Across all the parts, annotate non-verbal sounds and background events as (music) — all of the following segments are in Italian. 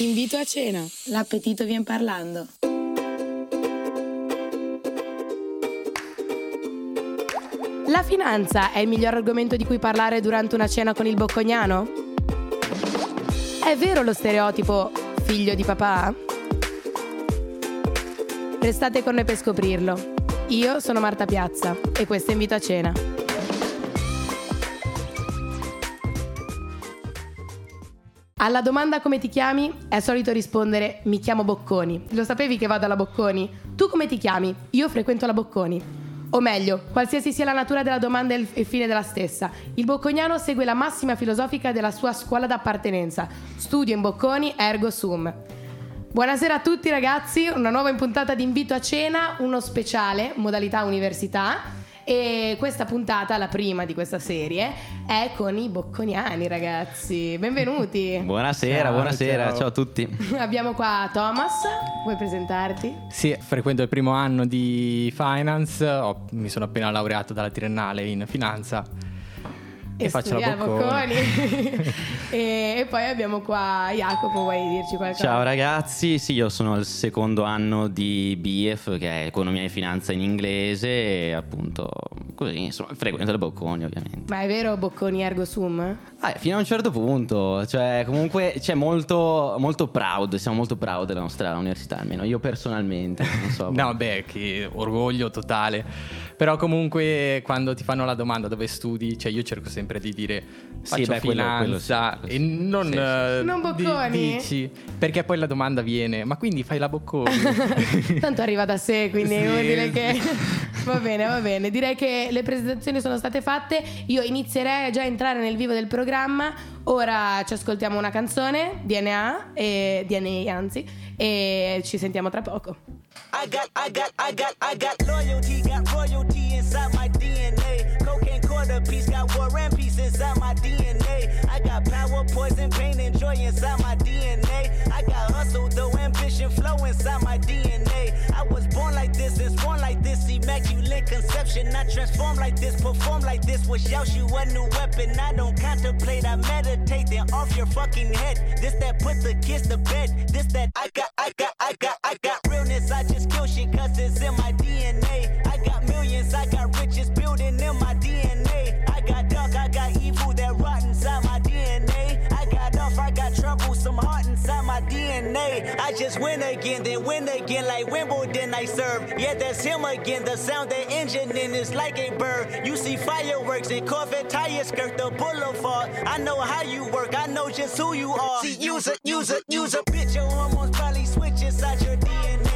Invito a cena. L'appetito vien parlando. La finanza è il miglior argomento di cui parlare durante una cena con il boccognano? È vero lo stereotipo figlio di papà? Restate con noi per scoprirlo. Io sono Marta Piazza e questo è Invito a cena. Alla domanda come ti chiami è solito rispondere mi chiamo Bocconi. Lo sapevi che vado alla Bocconi? Tu come ti chiami? Io frequento la Bocconi. O meglio, qualsiasi sia la natura della domanda e fine della stessa, il bocconiano segue la massima filosofica della sua scuola d'appartenenza. Studio in Bocconi, ergo sum. Buonasera a tutti ragazzi, una nuova puntata di invito a cena, uno speciale, modalità università. E questa puntata, la prima di questa serie, è con i bocconiani, ragazzi. Benvenuti. Buonasera, ciao, buonasera, ciao. ciao. a tutti. (laughs) Abbiamo qua Thomas, vuoi presentarti? Sì, frequento il primo anno di finance, ho, mi sono appena laureato dalla triennale in finanza e, e faccio la bocconi. (laughs) e, e, poi abbiamo qua Jacopo, vuoi dirci qualcosa? Ciao ragazzi, sì, io sono al secondo anno di BF, che è Economia e Finanza in inglese, e appunto così, insomma, frequento le bocconi ovviamente. Ma è vero bocconi ergo sum? Ah, fino a un certo punto, cioè comunque c'è molto, molto proud, siamo molto proud della nostra università, almeno io personalmente. Non so, (laughs) no, beh, che orgoglio totale. Però comunque quando ti fanno la domanda dove studi, cioè io cerco sempre di dire faccio sì, beh, finanza quello, quello sì. e non, sì, uh, non bocconi. Di, dici perché poi la domanda viene ma quindi fai la bocconi (laughs) tanto arriva da sé quindi sì. vuol dire che (laughs) va bene va bene direi che le presentazioni sono state fatte io inizierei già a entrare nel vivo del programma ora ci ascoltiamo una canzone DNA e DNA anzi e ci sentiamo tra poco I got, I got, I got, I got loyalty, got royalty inside my DNA. Got war and peace inside my DNA. I got power, poison, pain, and joy inside my DNA. I got hustle, though, ambition, flow inside my DNA. I was born like this and born like this, immaculate conception. I transform like this, perform like this, wish out you a new weapon. I don't contemplate, I meditate, then off your fucking head. This that put the kiss to bed. This that I got, I got, I got, I got realness. I just kill shit cause it's in my DNA. I got millions, I got riches building in my DNA. I got dark, I got evil that rot inside my DNA. I got off, I got trouble, some heart inside my DNA. I just win again, then win again like Wimbledon I serve. Yeah, that's him again. The sound that engine in is like a bird. You see fireworks and Corvette tires skirt the boulevard. I know how you work, I know just who you are. See, use a, use a, use a bitch, your hormones probably switch inside your DNA.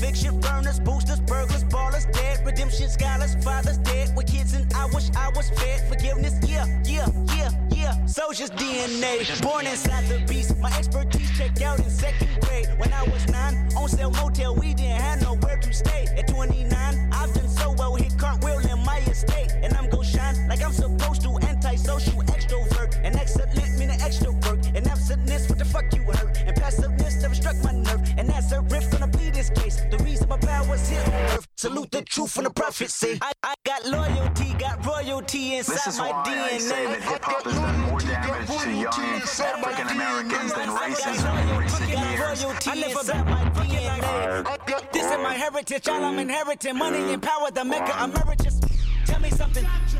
Conviction, burners, boosters, burglars, ballers, dead, redemption, scholars, fathers dead with kids, and I wish I was fed. Forgiveness, yeah, yeah, yeah, yeah. Soldier's DNA, born inside the beast. My expertise checked out in second grade. When I was nine, on sale motel, we didn't have nowhere to stay. At 29, I've done so well, hit cartwheel in my estate, and I'm gon' the truth and the prophecy. I, I got loyalty, got royalty inside my DNA. This is why I say that hip hop has done more damage to young African Americans than racism in recent years. I never bet my DNA. This is my heritage, all I'm inheriting. Money and power, the mecca emeritus. Tell me something.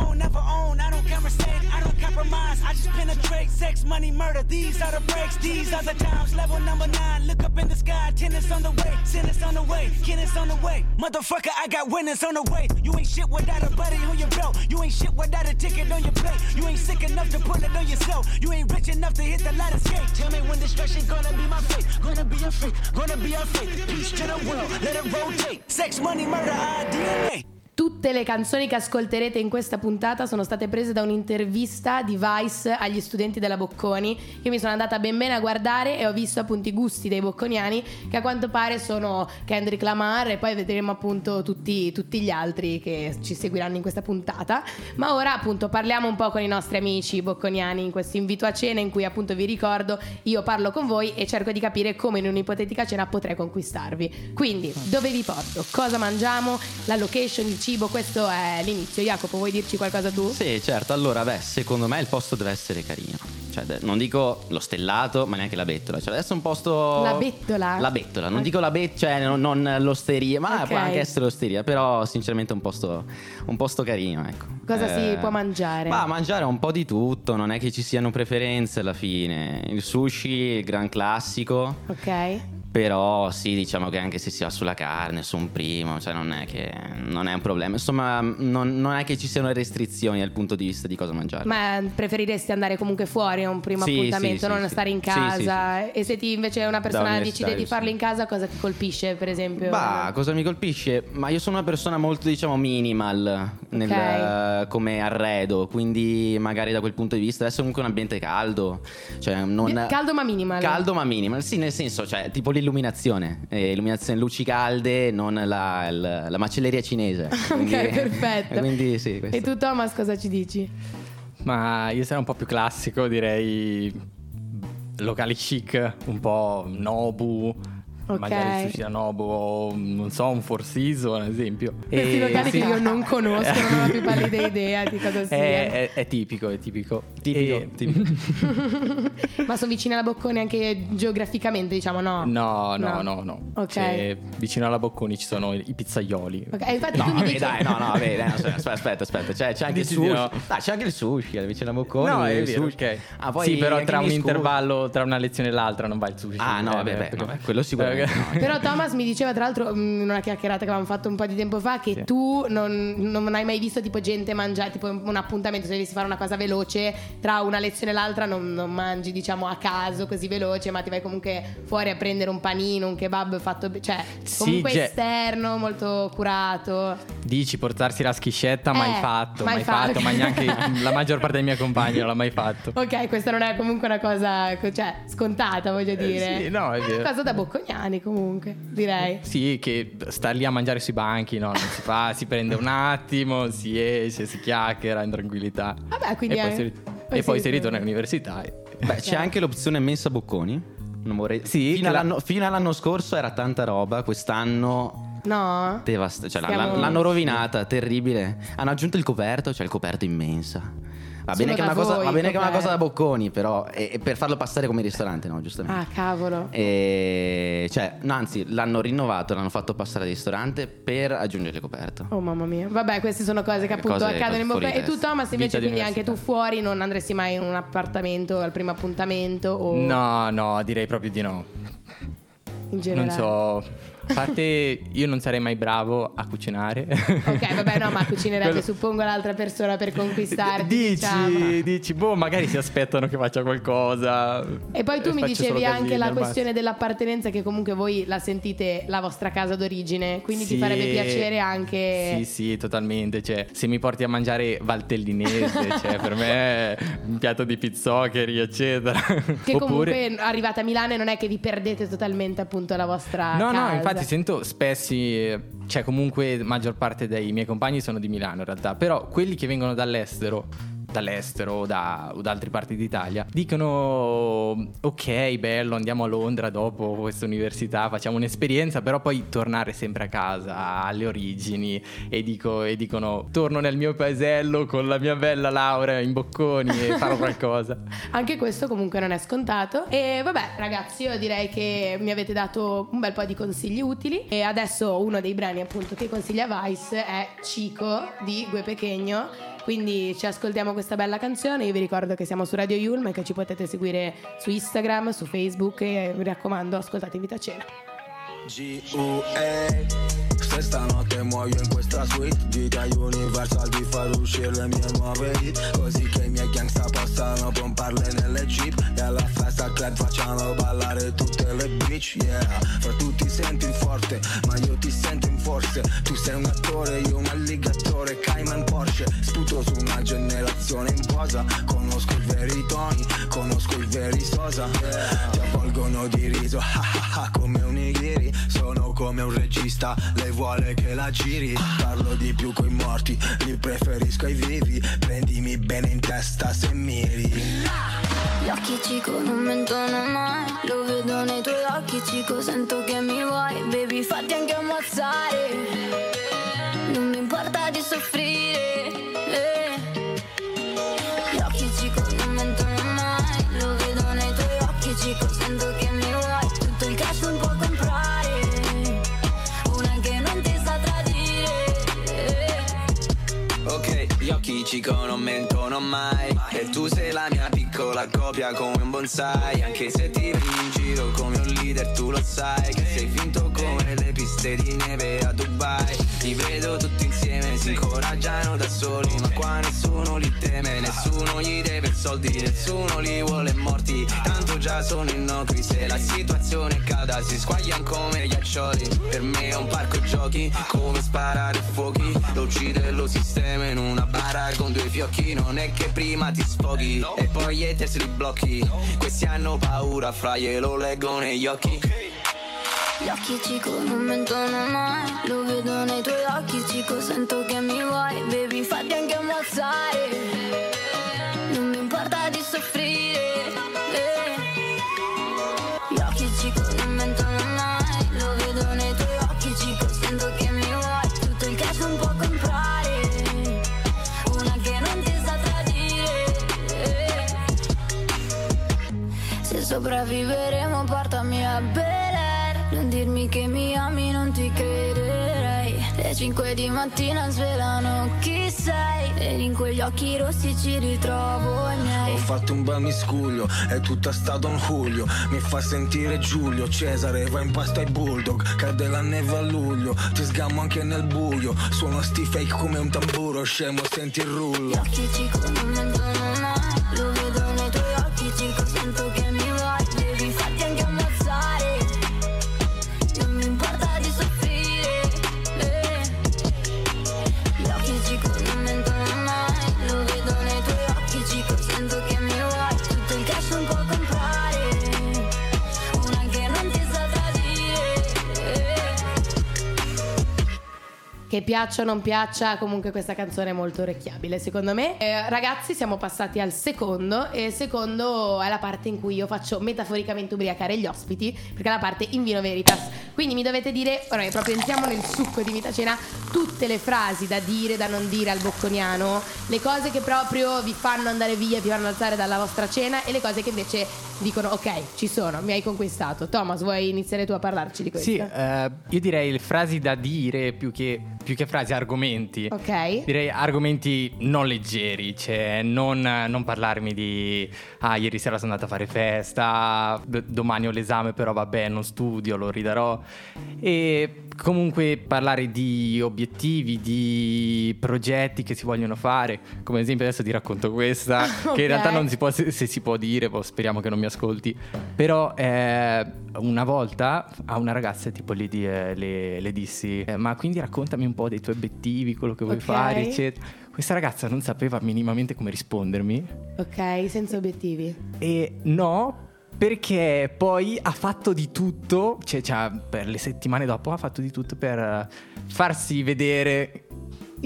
Phone never own, I don't I don't compromise. I just penetrate sex, money, murder. These are the breaks, these are the times. Level number nine, look up in the sky. Tennis on the way, sentence on the way, tennis on the way. Motherfucker, I got winners on the way. You ain't shit without a buddy on your belt. You ain't shit without a ticket on your plate. You ain't sick enough to put it on yourself. You ain't rich enough to hit the light escape. Tell me when destruction gonna be my fate. Gonna be a freak, gonna be a fate. Peace to the world, let it rotate. Sex, money, murder, DNA. Tutte le canzoni che ascolterete in questa puntata sono state prese da un'intervista di Vice agli studenti della Bocconi. Io mi sono andata ben bene a guardare e ho visto appunto i gusti dei bocconiani che a quanto pare sono Kendrick Lamar e poi vedremo appunto tutti, tutti gli altri che ci seguiranno in questa puntata. Ma ora appunto parliamo un po' con i nostri amici bocconiani in questo invito a cena in cui appunto vi ricordo io parlo con voi e cerco di capire come in un'ipotetica cena potrei conquistarvi. Quindi dove vi porto? Cosa mangiamo? La location, il cibo? Cibo, questo è l'inizio. Jacopo, vuoi dirci qualcosa tu? Sì, certo. Allora, beh, secondo me il posto deve essere carino. Cioè, non dico lo stellato, ma neanche la bettola. Cioè, deve essere un posto. La bettola? La bettola, non dico la bettola, cioè non, non, l'osteria, ma okay. può anche essere l'osteria. Però, sinceramente, un posto, un posto carino, ecco. Cosa eh, si può mangiare? Ma mangiare un po' di tutto, non è che ci siano preferenze alla fine. Il sushi, il gran classico. Ok. Però sì, diciamo che anche se si va sulla carne, su un primo, cioè non è che non è un problema. Insomma, non, non è che ci siano restrizioni dal punto di vista di cosa mangiare. Ma preferiresti andare comunque fuori a un primo sì, appuntamento, sì, non sì, stare in casa? E se ti invece una persona decide di farlo in casa, cosa ti colpisce, per esempio? Bah, cosa mi colpisce? Ma io sono una persona molto, diciamo, minimal nel, okay. come arredo, quindi magari da quel punto di vista essere comunque un ambiente caldo. Cioè non... Caldo ma minimal. Caldo ma minimal, sì, nel senso, cioè, tipo l'illuminazione, eh, illuminazione luci calde, non la, la, la macelleria cinese. (laughs) Quindi, ok, perfetto. (laughs) Quindi, sì, e tu Thomas cosa ci dici? Ma io sarei un po' più classico, direi locali chic, un po' Nobu Okay. Magari sushi a Nobu o non so, un Four Season, ad esempio. Questi e, locali sì. che io non conosco, non ho la più pallida idea di cosa (laughs) sia. È, è, è tipico, è tipico. Tipico, e... tipico. (laughs) Ma sono vicini alla Bocconi anche geograficamente, diciamo, no? No, no, no, no. no. Ok. Cioè, vicino alla Bocconi ci sono i pizzaioli. Ok, infatti no, tu vabbè, dici... dai, no, no, vabbè, dai, aspetta, aspetta, aspetta. C'è, c'è anche Dici il sushi. No. Ah, c'è anche il sushi vicino alla Bocconi. No, è vero, ok. Ah, poi sì, però tra un intervallo, tra una lezione e l'altra non va il sushi. Ah, no, vabbè, beh, no, quello sicuramente. No. Però Thomas mi diceva tra l'altro in una chiacchierata che avevamo fatto un po' di tempo fa che sì. tu non, non, hai mai visto tipo gente mangiare, tipo un appuntamento, se dovessi fare una cosa veloce, tra una lezione e l'altra non, non, mangi diciamo a caso così veloce, ma ti vai comunque fuori a prendere un panino, un kebab fatto, cioè comunque sì, esterno, molto curato. Dici portarsi la schiscetta, eh, mai fatto, mai, mai fatto, fatto ma neanche (laughs) la maggior parte dei miei compagni non l'ha mai fatto. Ok, questa non è comunque una cosa cioè, scontata, voglio dire. Eh, sì, no, è, è una cosa da boccognani comunque direi. Sì, che sta lì a mangiare sui banchi, no? Non si fa, (laughs) si prende un attimo, si esce, si chiacchiera in tranquillità. Vabbè, quindi e poi, si, poi e poi si ritorna all'università. Beh, c'è anche l'opzione mensa bocconi. Non vorrei... Sì, fino, all'anno, fino all'anno scorso era tanta roba, quest'anno No. Devast- cioè, Siamo... l'hanno rovinata, terribile. Hanno aggiunto il coperto, cioè il coperto immensa. Va bene, che, cosa, voi, va bene che è una cosa da bocconi, però è, è per farlo passare come ristorante, no? Giustamente. Ah, cavolo. E, cioè, no, anzi, l'hanno rinnovato, l'hanno fatto passare da ristorante per aggiungere il coperto. Oh, mamma mia. Vabbè, queste sono cose che appunto cose accadono in bocca. E tu, Thomas, invece, quindi anche tu fuori non andresti mai in un appartamento al primo appuntamento? O... No, no, direi proprio di no. In generale. Non so. A parte io non sarei mai bravo a cucinare. Ok, vabbè, no, ma cucinerebbe Quello... suppongo l'altra persona per conquistarti. Dici, diciamo. dici, boh, magari si aspettano che faccia qualcosa. E poi tu mi dicevi anche la questione dell'appartenenza che comunque voi la sentite la vostra casa d'origine, quindi sì, ti farebbe piacere anche Sì, sì, totalmente, cioè se mi porti a mangiare valtellinese, (laughs) cioè per me un piatto di pizzoccheri, eccetera. Che Oppure... comunque arrivate a Milano e non è che vi perdete totalmente appunto la vostra No, casa. no, infatti infatti sento spessi, cioè comunque maggior parte dei miei compagni sono di Milano in realtà, però quelli che vengono dall'estero dall'estero o da, o da altre parti d'Italia dicono ok bello andiamo a Londra dopo questa università facciamo un'esperienza però poi tornare sempre a casa alle origini e, dico, e dicono torno nel mio paesello con la mia bella laurea in bocconi e farò qualcosa (laughs) anche questo comunque non è scontato. E vabbè ragazzi io direi che mi avete dato un bel po' di consigli utili. E adesso uno dei brani appunto che consiglia Vice è Chico di Gue Pechegno quindi ci ascoltiamo questa bella canzone. Io vi ricordo che siamo su Radio Yulm e che ci potete seguire su Instagram, su Facebook e mi raccomando, ascoltate Vita Cena. G-U-A Se stanotte muoio in questa suite Vita Universal di far uscire le mie nuove hit? Così che i miei gangsta possano pomparle nelle jeep. E alla festa club facciano ballare tutte le bitch Yeah, fra tu ti senti forte Ma io ti sento in forze. Tu sei un attore, io un alligatore Cayman Porsche. Sputo su una generazione in posa Conosco i veri toni, conosco i veri sosa. Yeah. Ti avvolgono di riso, (laughs) come un come un regista, lei vuole che la giri. Parlo di più coi morti, li preferisco ai vivi. Prendimi bene in testa se miri. Gli occhi cico non mentono mai Lo vedo nei tuoi occhi cico Sento che mi vuoi. Baby fatti anche ammazzare. Non mi importa di soffrire Ok, gli occhi cico non mentono mai. E tu sei la mia piccola copia come un bonsai. Anche se ti vedi in giro come un leader tu lo sai Che sei finto piste di neve a Dubai. Ti vedo tutti insieme, si incoraggiano da soli Ma qua nessuno li teme, nessuno gli deve soldi Nessuno li vuole morti, tanto già sono innocui Se la situazione è calda si squagliano come ghiaccioli Per me è un parco giochi, come sparare fuochi Lo uccide lo sistema in una bara con due fiocchi. Non è che prima ti sfoghi e poi gli haters li blocchi. Questi hanno paura, fra glielo leggo negli occhi Gli occhi cico non mentono mai. Lo vedo nei tuoi occhi cico Sento che mi vuoi. Baby fatti anche ammazzare. Non mi importa di soffrire. Eh. Gli occhi cico non mentono mai. Lo vedo nei tuoi occhi cico Sento che mi vuoi. Tutto il cash non può comprare. Una che non ti sa tradire. Eh. Se sopravviveremo portami a Non dirmi che mi ami, non ti crederei. Le 5 di mattina svelano chi sei. Ed in quegli occhi rossi ci ritrovo i miei. Ho fatto un bel miscuglio, è tutta stato un Julio. Mi fa sentire Giulio, Cesare va in pasta ai bulldog. Cade la neve a luglio, ti sgammo anche nel buio. Suono sti fake come un tamburo, scemo senti il Gli rullo occhi cico non Che piaccia o non piaccia, comunque questa canzone è molto orecchiabile secondo me. Eh, ragazzi, siamo passati al secondo e il secondo è la parte in cui io faccio metaforicamente ubriacare gli ospiti, perché è la parte in vino veritas. Quindi mi dovete dire, ora che proprio entriamo nel succo di Vita Cena, tutte le frasi da dire, da non dire al bocconiano, le cose che proprio vi fanno andare via, vi fanno alzare dalla vostra cena e le cose che invece dicono ok, ci sono, mi hai conquistato. Thomas, vuoi iniziare tu a parlarci di questo? Sì, eh, io direi le frasi da dire più che, più che frasi, argomenti. Ok. Direi argomenti non leggeri, cioè non, non parlarmi di ah ieri sera sono andata a fare festa, d- domani ho l'esame però vabbè non studio, lo ridarò e comunque parlare di obiettivi, di progetti che si vogliono fare, come ad esempio adesso ti racconto questa (laughs) che in realtà non si può, se, se si può dire, boh, speriamo che non mi ascolti, però eh, una volta a una ragazza tipo le, di- eh, le- le dissi "Eh, ma quindi raccontami un po' dei tuoi obiettivi, quello che vuoi Ok. fare, eccetera. Questa ragazza non sapeva minimamente come rispondermi Ok, senza obiettivi. e no, perché poi ha fatto di tutto, cioè, cioè, per le settimane dopo ha fatto di tutto per eh, farsi vedere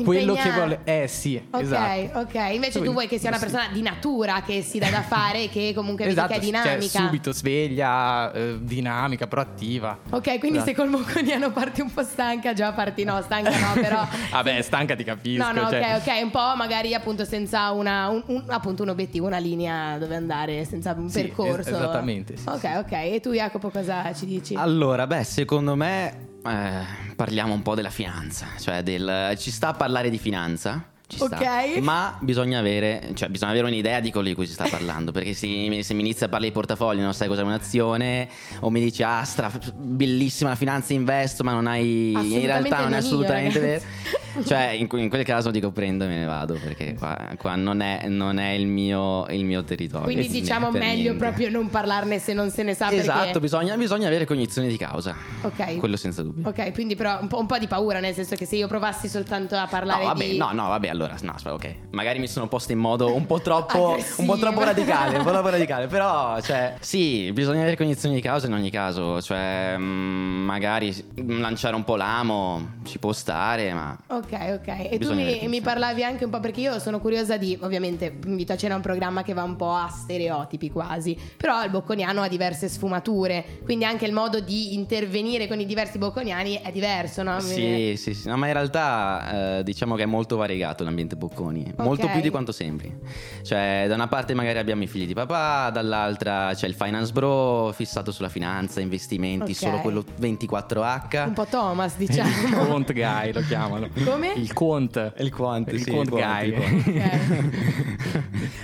quello che vuole. Eh sì, ok, esatto. ok. Invece tu vuoi che sia una persona di natura che si dà da (laughs) fare, che comunque esatto, che è dinamica. Cioè, subito sveglia, eh, dinamica, proattiva. Ok, quindi esatto. se col mocconiano parti un po' stanca, già parti no, stanca no, (laughs) però. Vabbè, stanca ti capisco. No, no, cioè. ok, ok, un po' magari appunto senza una, un, un, appunto un obiettivo, una linea dove andare, senza un Sì, percorso. es- esattamente, sì, ok, sì. ok. E tu, Jacopo, cosa ci dici? Allora, beh, secondo me eh, parliamo un po' della finanza, cioè del, ci sta a parlare di finanza. Ci sta, Ok. ma bisogna avere, cioè, bisogna avere un'idea di quello di cui si sta parlando. Perché se, se mi inizia a parlare di portafoglio, non sai cos'è un'azione, o mi dici, ah, stra, bellissima la finanza investo, ma non hai. In realtà non è assolutamente vero. Cioè, in, in quel caso dico prendo e me ne vado, perché qua, qua non, è, non è il mio, il mio territorio. Quindi diciamo meglio niente. proprio non parlarne se non se ne sa Esatto, perché... bisogna, bisogna avere cognizione di causa. Ok. Quello senza dubbio. Ok, quindi però un po', un po' di paura, nel senso che se io provassi soltanto a parlare No, vabbè, di... no, no, vabbè, allora, no, ok. Magari mi sono posto in modo un po' troppo, (laughs) un po' troppo radicale, un po' troppo radicale, però, cioè, sì, bisogna avere cognizione di causa in ogni caso, cioè, mm, magari mm, lanciare un po' l'amo ci può stare, ma... Ok, ok. E tu mi, mi parlavi anche un po' perché io sono curiosa di, ovviamente, Invito a cena un programma che va un po' a stereotipi quasi, però il bocconiano ha diverse sfumature, quindi anche il modo di intervenire con i diversi bocconiani è diverso, no? Sì, sì, sì, no, ma in realtà eh, diciamo che è molto variegato l'ambiente Bocconi, molto Ok. più di quanto sembri. Cioè, da una parte magari abbiamo i figli di papà, dall'altra c'è il finance bro fissato sulla finanza, investimenti, Ok. solo quello 24H. Un po' Thomas, Il diciamo. quant guy lo chiamano. Come? Il quant. Il quant, il sì, quant il quant, guy. il quant. Ok.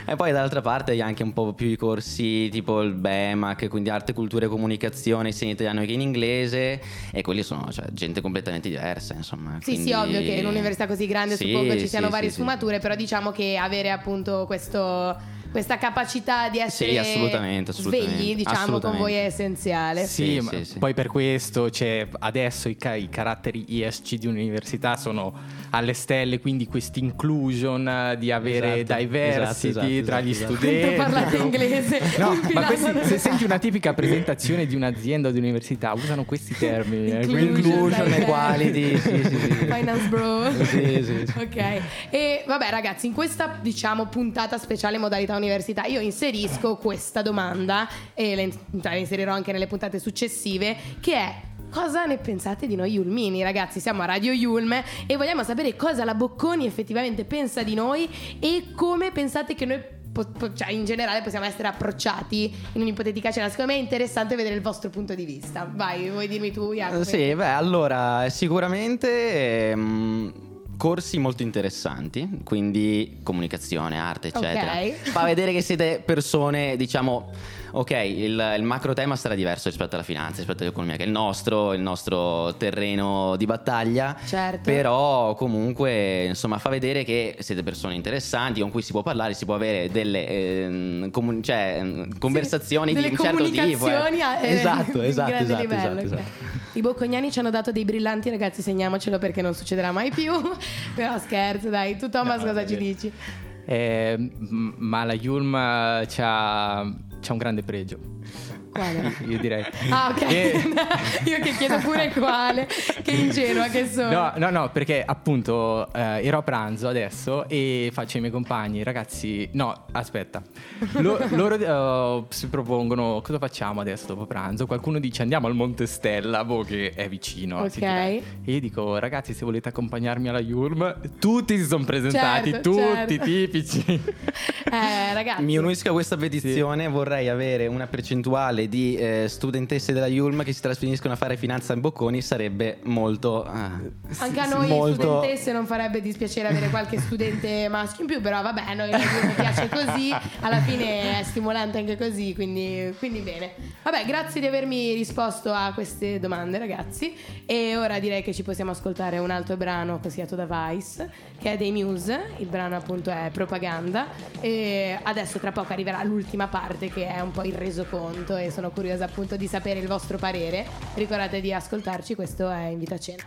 e poi dall'altra parte hai anche un po' più i corsi tipo il BEMAC, quindi arte, cultura e comunicazione sia in italiano che in inglese e quelli sono cioè, gente completamente diversa insomma. Sì, quindi- sì, ovvio che in un'università così grande Sì, suppongo ci sì, siano varie sfumature, però diciamo che avere appunto questo questa capacità di essere Sì, assolutamente, assolutamente. svegli, diciamo, con Assolutamente. voi è essenziale. Sì, Sì, ma sì, sì. poi per questo c'è adesso i, ca- i caratteri ESG di un'università sono alle stelle, quindi questa inclusion di avere Esatto, diversity esatto, esatto, tra gli esatto. studenti. Mentre parlate inglese, No, (laughs) ma questi, se senti una tipica presentazione di un'azienda o di un'università, usano questi termini. eh, Inclusion, Inclusion, equality, sì, sì, sì. Finance bro. Sì, sì, sì. Ok. E vabbè, ragazzi, in questa diciamo puntata speciale modalità università, io inserisco questa domanda e la in- la inserirò anche nelle puntate successive, che è Cosa ne pensate di noi Yulmini? Ragazzi, siamo a Radio Yulm e vogliamo sapere cosa la Bocconi effettivamente pensa di noi e come pensate che noi po- po- cioè in generale possiamo essere approcciati in un'ipotetica cena. Secondo me è interessante vedere il vostro punto di vista. Vai, vuoi dirmi tu, Jacopo? Sì, beh, allora sicuramente ehm, corsi molto interessanti, quindi comunicazione, arte, eccetera. Ok. Fa vedere che siete persone, diciamo, ok, il, il macro tema sarà diverso rispetto alla finanza, rispetto all'economia, che è il nostro, il nostro terreno di battaglia. Certo. Però comunque, insomma, fa vedere che siete persone interessanti con cui si può parlare, si può avere delle ehm, comun- cioè, ehm, conversazioni delle di un certo tipo. eh. comunicazioni a- eh, Esatto, esatto, esatto, livello, esatto, esatto. I bocconiani ci hanno dato dei brillanti, ragazzi, segniamocelo perché non succederà mai più. (laughs) Però scherzo, dai. Tu Thomas No, cosa ci dici? Eh, ma la Yulm eh, c'ha, c'ha un grande pregio. Quale? Io direi. Ah, ok. Eh, (laughs) Io che chiedo pure quale. Che ingenua che sono. No, no, no, perché appunto eh, ero a pranzo adesso e faccio ai miei compagni, ragazzi, no, aspetta, Lo- (laughs) loro eh, si propongono cosa facciamo adesso dopo pranzo? Qualcuno dice andiamo al Monte Stella, boh, che è vicino. Ok. E io dico, ragazzi, se volete accompagnarmi alla Yulm, tutti si sono presentati, Certo, tutti certo. tipici. (laughs) Eh, ragazzi. Mi unisco a questa petizione, vorrei avere una percentuale di eh, studentesse della Yulm che si trasferiscono a fare finanza in Bocconi, sarebbe molto... ah, Anche a noi molto- studentesse non farebbe dispiacere avere qualche studente (laughs) maschio in più, però vabbè, a noi mi piace così, alla fine è stimolante anche così, quindi, quindi bene. Vabbè, grazie di avermi risposto a queste domande ragazzi e ora direi che ci possiamo ascoltare un altro brano consigliato da Vice, che è dei Muse, il brano appunto è Propaganda e adesso tra poco arriverà l'ultima parte che è un po' il resoconto e sono curiosa appunto di sapere il vostro parere. Ricordate di ascoltarci, questo è Invita a Cena.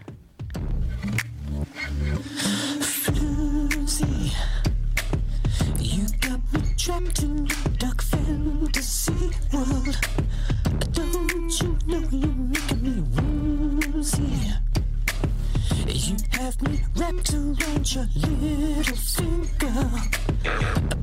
You have me wrapped around your little finger.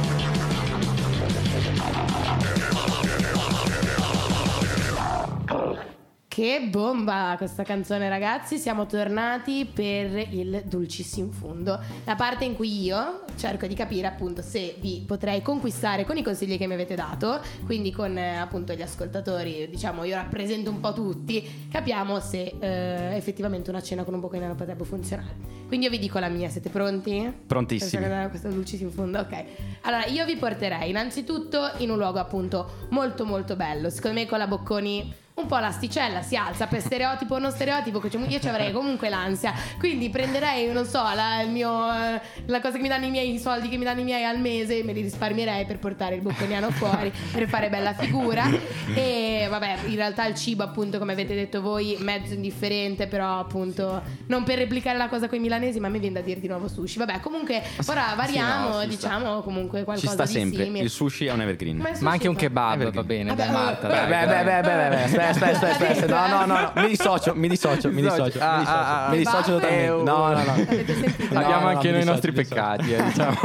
Che bomba questa canzone, ragazzi! Siamo tornati per il dolcissimo fondo. La parte in cui io cerco di capire appunto se vi potrei conquistare con i consigli che mi avete dato, quindi con eh, appunto gli ascoltatori, diciamo io rappresento un po' tutti, capiamo se eh, effettivamente una cena con un nero potrebbe funzionare. Quindi io vi dico la mia, siete pronti? Prontissimi. Per questo dolcissimo fondo, ok. Allora, io vi porterei innanzitutto in un luogo appunto molto molto bello. Secondo me con la Bocconi un po' l'asticella si alza per stereotipo o non stereotipo, che io ci avrei comunque l'ansia. Quindi prenderei, non so, la, il mio, la cosa che mi danno i miei i soldi che mi danno i miei al mese, me li risparmierei per portare il bocconiano fuori, per fare bella figura. E vabbè, in realtà il cibo, appunto, come avete detto voi, mezzo indifferente, però appunto non per replicare la cosa con i milanesi, ma a me viene da dire di nuovo sushi. Vabbè, comunque ora variamo, Sì, no, ci diciamo comunque Ci qualcosa sta di sempre. simile. Il sushi è un evergreen. Ma sushi anche un kebab perché? va bene, Vabbè, dai Marta. dai, Beh, beh, dai. beh, beh, beh, aspetta, aspetta, aspetta. No, no, no, no, mi dissocio, mi dissocio, mi dissocio, Ah, mi dissocio, ah, ah, mi dissocio Kebab? totalmente. No, no, no. No, Abbiamo no, anche mi noi i nostri mi peccati, eh, diciamo.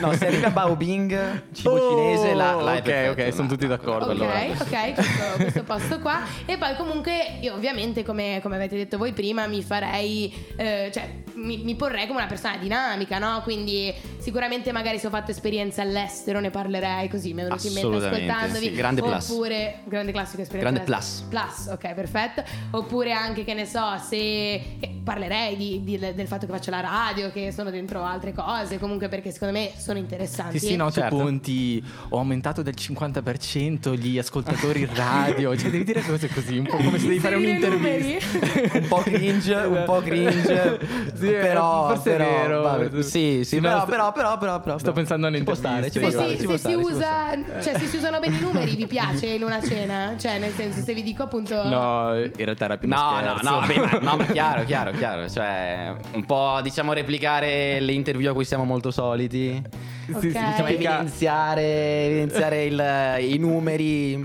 No, se arriva Bao Bing, cibo Oh, cinese, è ok, perfetto. ok, sono tutti d'accordo Ok, allora. ok, questo, questo posto qua. E poi comunque io ovviamente, come, come avete detto voi prima, mi farei, eh, cioè mi, mi porrei come una persona dinamica, no? Quindi sicuramente magari se ho fatto esperienze all'estero ne parlerei così, mi è venuto in mente Assolutamente, ascoltandovi. sì, grande plus. Oppure, grande classico esperienza. Grande all'estero. Plus, ok, perfetto. Oppure anche, che ne so, se parlerei di- di- del fatto che faccio la radio, che sono dentro altre cose, comunque perché secondo me sono interessanti. Sì, sì, no, Certo. tu punti, ho aumentato del 50% gli ascoltatori (laughs) radio, cioè devi dire cose così, un po' come se devi fare un'intervista. Un po' cringe, un po' cringe. Sì, però, forse è però, vero. vabbè, sì, sì, Sì, però, sto- però, però, però, però, sto pensando alle Ci può interviste. stare, ci può Se, stare, si, ci può se si stare, ci può usa, cioè se si usano bene i numeri, vi piace in una cena? Cioè, nel senso, se vi dico appunto. No, in realtà era più No, no, scherzo. no, vabbè, ma, no, ma (laughs) chiaro, chiaro, chiaro. Cioè, un po' diciamo replicare le interview a cui siamo molto soliti. Ok. Sì, sì, Diciamo, evidenziare, evidenziare il- i numeri.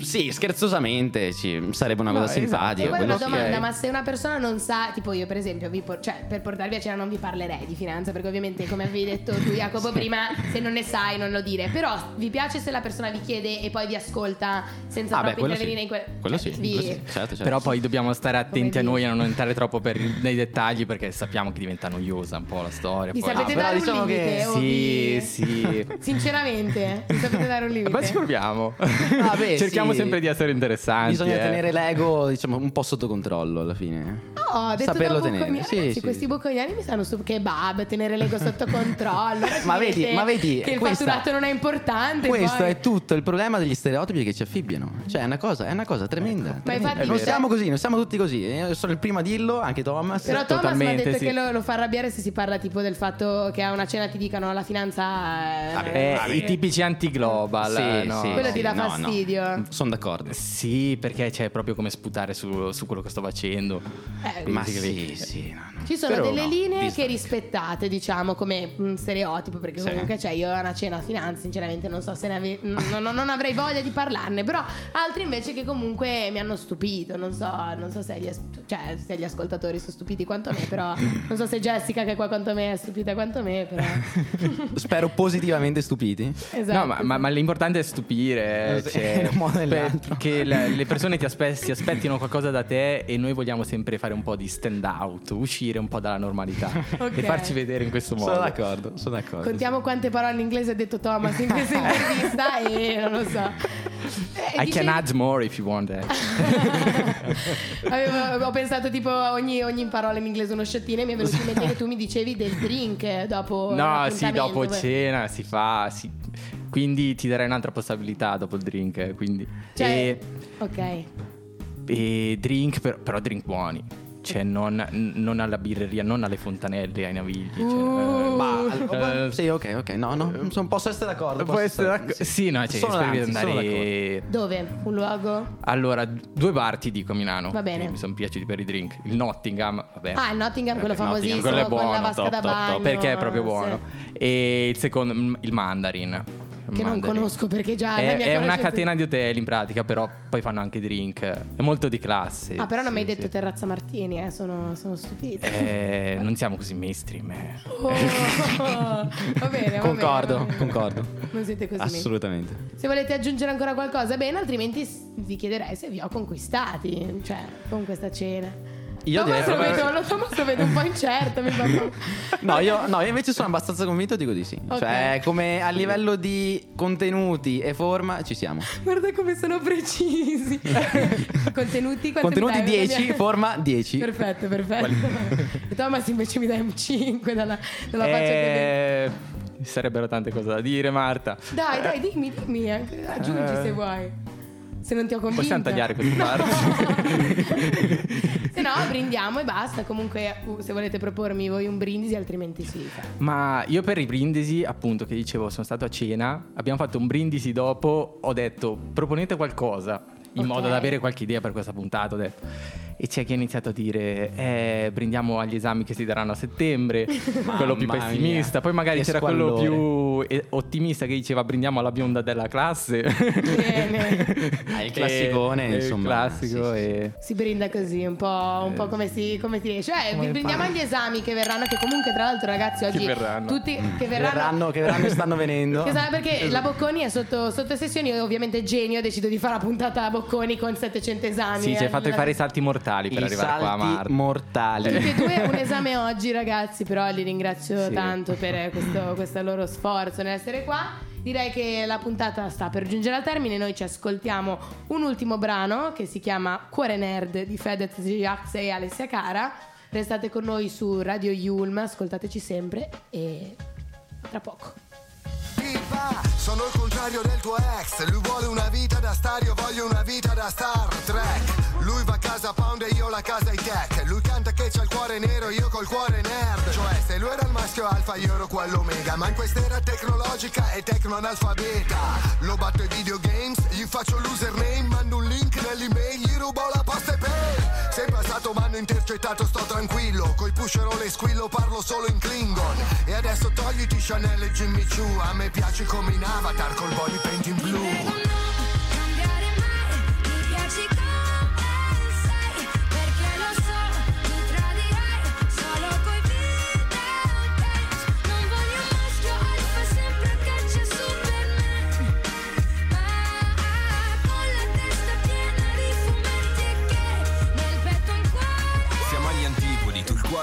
Sì, scherzosamente, sì, sarebbe una No, cosa esatto. simpatica. E poi una sì. domanda, ma se una persona non sa, tipo io per esempio, vi por- cioè per portarvi a cena non vi parlerei di finanza, perché ovviamente come avevi detto tu Jacopo (laughs) prima, se non ne sai non lo dire, però vi piace se la persona vi chiede e poi vi ascolta senza Ah, troppo intervenire sì. in que- Quello cioè, sì, vi- quello sì, certo, certo. Però poi dobbiamo stare attenti a noi a non entrare troppo per- nei dettagli perché sappiamo che diventa noiosa un po' la storia. Vi poi- sapete però dare un diciamo che- limite? o Sì, vi- sì. (laughs) Sinceramente, vi sapete dare un limite? Ma ci proviamo. Ah, beh, (laughs) Cerchiamo sì. sempre di essere interessanti. Bisogna eh. tenere l'ego, diciamo, un po' sotto controllo alla fine. No, ho detto Saperlo tenere. Sì, ragazzi, sì. questi bocconiani mi stanno su kebab, tenere l'ego sotto (laughs) controllo. Ma vedi- ma vedi, che il questa- fatturato non è importante. Questo poi- è tutto il problema degli stereotipi che ci affibbiano. Cioè, è una cosa, è una cosa tremenda. Ma tremenda. infatti non c'è- siamo così, non siamo tutti così. Io sono il primo a dirlo, anche Thomas. Però Thomas mi ha detto sì. che lo, lo fa arrabbiare se si parla tipo del fatto che a una cena ti dicano la finanza. eh, Vabbè, Eh. I tipici anti-global. Sì, eh, no. sì, Quello sì, ti dà no, no. Sono d'accordo. Sì, perché c'è proprio come sputare su, su quello che sto facendo. Eh, Ma sì, sì, no, no. Ci sono Però delle no, linee disdaico. che rispettate, diciamo, come mm, stereotipo, perché Sì. comunque cioè, io a una cena finanza, sinceramente non so se ne ave- n- non, non avrei voglia di parlarne, però altri invece che comunque mi hanno stupito, non so, non so se, gli, as- cioè, se gli ascoltatori sono stupiti quanto me, però (laughs) non so se Jessica che è qua quanto me è stupita quanto me, però... (laughs) Spero positivamente stupiti. esatto. No, ma, ma- ma l'importante è stupire. Sì, cioè, in un modo o per- nell'altro. che le, le persone ti aspe- si aspettino qualcosa da te e noi vogliamo sempre fare un po' di stand out, uscire un po' dalla normalità (laughs) Ok. e farci vedere in questo modo. Sono d'accordo, sono d'accordo. Contiamo quante parole in inglese ha detto Thomas in questa (laughs) intervista e non lo so. Eh, I can dicevi- add more if you want. eh. (laughs) Avevo- ho pensato tipo ogni, ogni parola in inglese uno sciottino e mi è venuto in mente che tu mi dicevi del drink dopo No, sì, dopo cena si fa. sì. Quindi ti darei un'altra possibilità dopo il drink. eh, Quindi. Cioè, E, ok. e drink, però, però drink buoni. Cioè, non, non alla birreria, non alle fontanelle, ai navigli. Cioè, Uh. eh, Ma, Eh, sì, ok, ok. No, no, sono- posso essere d'accordo. Posso essere d'accordo. Sì, no, cioè, Sono spero di anzi, sono andare. Dove? Un luogo? Allora, due bar ti dico a Milano. Va bene. Mi sono piaciuti per i drink. Il Nottingham, vabbè. Ah, il Nottingham, quello Eh, famosissimo, quello è con buono, la vasca top, da top, top, bagno, perché è proprio buono. sì. E il secondo, il Mandarin. Che non Mandarin. conosco perché già È, è una catena di hotel in pratica, però poi fanno anche drink. È molto di classe. Ah, però non mi hai Sì, detto terrazza Martini, eh, sono, sono stupita. Eh, non siamo così mainstream. eh. Oh, va bene, va bene, Concordo, va bene. concordo. Non siete così. Assolutamente. Se volete aggiungere ancora qualcosa, bene, altrimenti s- vi chiederei se vi ho conquistati, cioè, con questa cena. Io Thomas direi proprio- vedo, lo Thomas lo vedo un po' incerto, (laughs) No io, no, io invece sono abbastanza convinto, dico di sì. Ok. Cioè, come a livello di contenuti e forma, ci siamo. (laughs) Guarda come sono precisi. (laughs) Contenuti Contenuti mi dai? 10, forma 10. Perfetto, perfetto. E Thomas invece mi dai un 5 dalla, dalla faccia che Eh, Ci sarebbero tante cose da dire, Marta. Dai, dai, dimmi, dimmi, anche- aggiungi Eh. se vuoi. Se non ti ho convinto. Possiamo tagliare questa parte. (laughs) se no, brindiamo e basta. Comunque, uh, se volete propormi voi un brindisi, altrimenti sì. Ma io per i brindisi, appunto, che dicevo, sono stato a cena, abbiamo fatto un brindisi dopo, ho detto proponete qualcosa in Ok. modo da avere qualche idea per questa puntata, ho detto. E c'è chi ha iniziato a dire eh, brindiamo agli esami che si daranno a settembre, (laughs) quello più pessimista, mia, poi magari che c'era quello squallore. più eh, ottimista che diceva brindiamo alla bionda della classe. Bene. (laughs) Ah, il classicone, E- insomma. Il classico sì, sì. e... Si brinda così, un po', un po' come, si, come si riesce. Cioè, vi brindiamo agli esami che verranno, che comunque, tra l'altro, ragazzi, oggi verranno. tutti che Che verranno. verranno, che verranno e stanno venendo. Che sa- perché la Bocconi è sotto, sotto sessioni, io ovviamente genio, decido di fare la puntata a Bocconi con 700 esami. Sì, ci hai eh, fatto la- fare i salti mortali per I arrivare qua a Marta. mortali. Tutti e due un (laughs) esame oggi, ragazzi. Però li ringrazio Sì. tanto per questo, questo loro sforzo nell'essere qua. Direi che la puntata sta per giungere al termine. Noi ci ascoltiamo un ultimo brano che si chiama Cuore Nerd di Fedez Jax e Alessia Cara. Restate con noi su Radio Yulm, ascoltateci sempre e a tra poco. Sono il contrario del tuo ex. Lui vuole una vita da star, io voglio una vita da Star Trek. Lui va a casa pound e io la casa high tech. Lui canta che c'ha il cuore nero, io col cuore nerd. Cioè se lui era il maschio alfa, io ero quello omega Ma in quest'era tecnologica e tecno-analfabeta. Lo batto ai videogames, gli faccio l'username Mando un link nell'email, gli rubo la posta e pay Se in passato m'hanno intercettato sto tranquillo. Coi pusherò le squillo, parlo solo in Klingon. E adesso togliti Chanel e Jimmy Choo. A me piaci come in Avatar col body paint in blu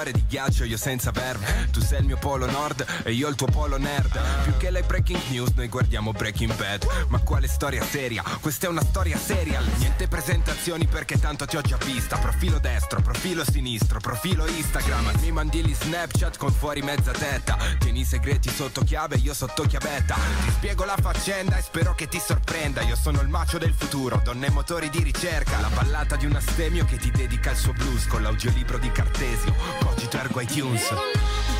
cuore di ghiaccio, io senza verve. Tu sei il mio polo nord e io il tuo polo nerd. Più che le breaking news, noi guardiamo Breaking Bad. Ma quale storia seria? Questa è una storia serial. Niente presentazioni perché tanto ti ho già vista. Profilo destro, profilo sinistro, profilo Instagram. Mi mandi gli Snapchat con fuori mezza tetta. Tieni i segreti sotto chiave, io sotto chiavetta. Ti spiego la faccenda e spero che ti sorprenda. Io sono il macio del futuro, donne e motori di ricerca. La ballata di un astemio che ti dedica il suo blues con l'audiolibro di Cartesio. di Targo iTunes.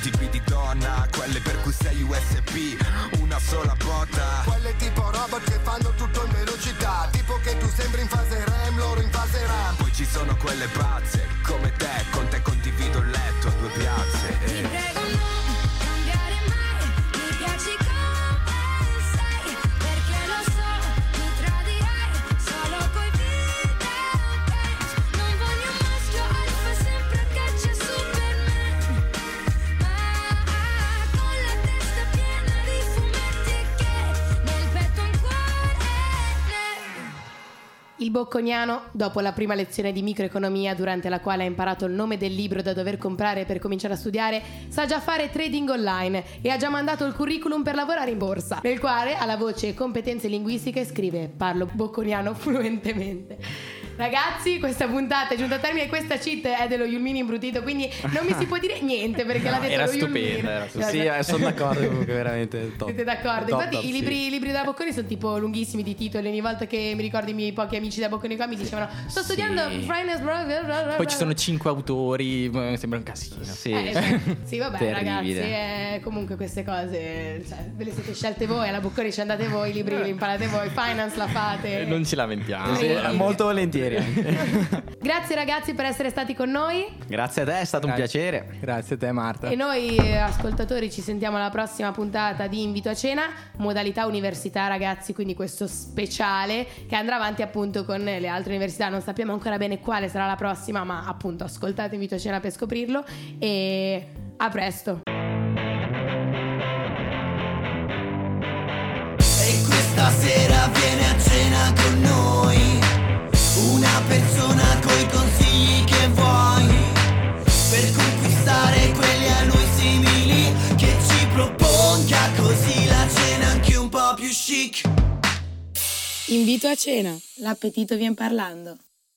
Tipi di donna, quelle per cui sei USB, una sola botta. Quelle tipo robot che fanno tutto in velocità Tipo che tu sembri in fase REM, loro in fase RAM Poi ci sono quelle pazze, come te, con te condivido bocconiano, dopo la prima lezione di microeconomia durante la quale ha imparato il nome del libro da dover comprare per cominciare a studiare, sa già fare trading online e ha già mandato il curriculum per lavorare in borsa, nel quale alla voce competenze linguistiche scrive parlo bocconiano fluentemente. Ragazzi, questa puntata è giunta a termine. Questa cheat è dello Yulmini imbrutito, quindi non mi si può dire niente perché l'ha detto era lo stupenda, era stupenda. Sì, eh, sono d'accordo comunque, veramente top. Siete d'accordo? Top, Infatti top, i, sì. libri, i libri da Bocconi sono tipo lunghissimi di titoli. Ogni volta che mi ricordo i miei pochi amici da Bocconi qua mi dicevano sto studiando Finance blah, Poi ci sono blah". cinque autori, sembra un casino. Sì, Eh, sì, sì, vabbè Terribile. ragazzi, eh, comunque queste cose cioè, ve le siete scelte voi, alla Bocconi ci andate voi, i libri li imparate voi, finance la fate. Non ci lamentiamo. Sì, molto volentieri anche. (laughs) Grazie ragazzi per essere stati con noi Grazie a te, è stato un Grazie. piacere. Grazie a te Marta. e noi eh, ascoltatori ci sentiamo alla prossima puntata di Invito a cena, modalità università ragazzi, quindi questo speciale che andrà avanti appunto con le altre università, non sappiamo ancora bene quale sarà la prossima, ma appunto ascoltate Invito a cena per scoprirlo e a presto. E questa sera viene a cena con noi persona coi consigli che vuoi Per conquistare quelli a lui simili Che ci proponga così la cena anche un po' più chic Invito a cena, l'appetito vien parlando.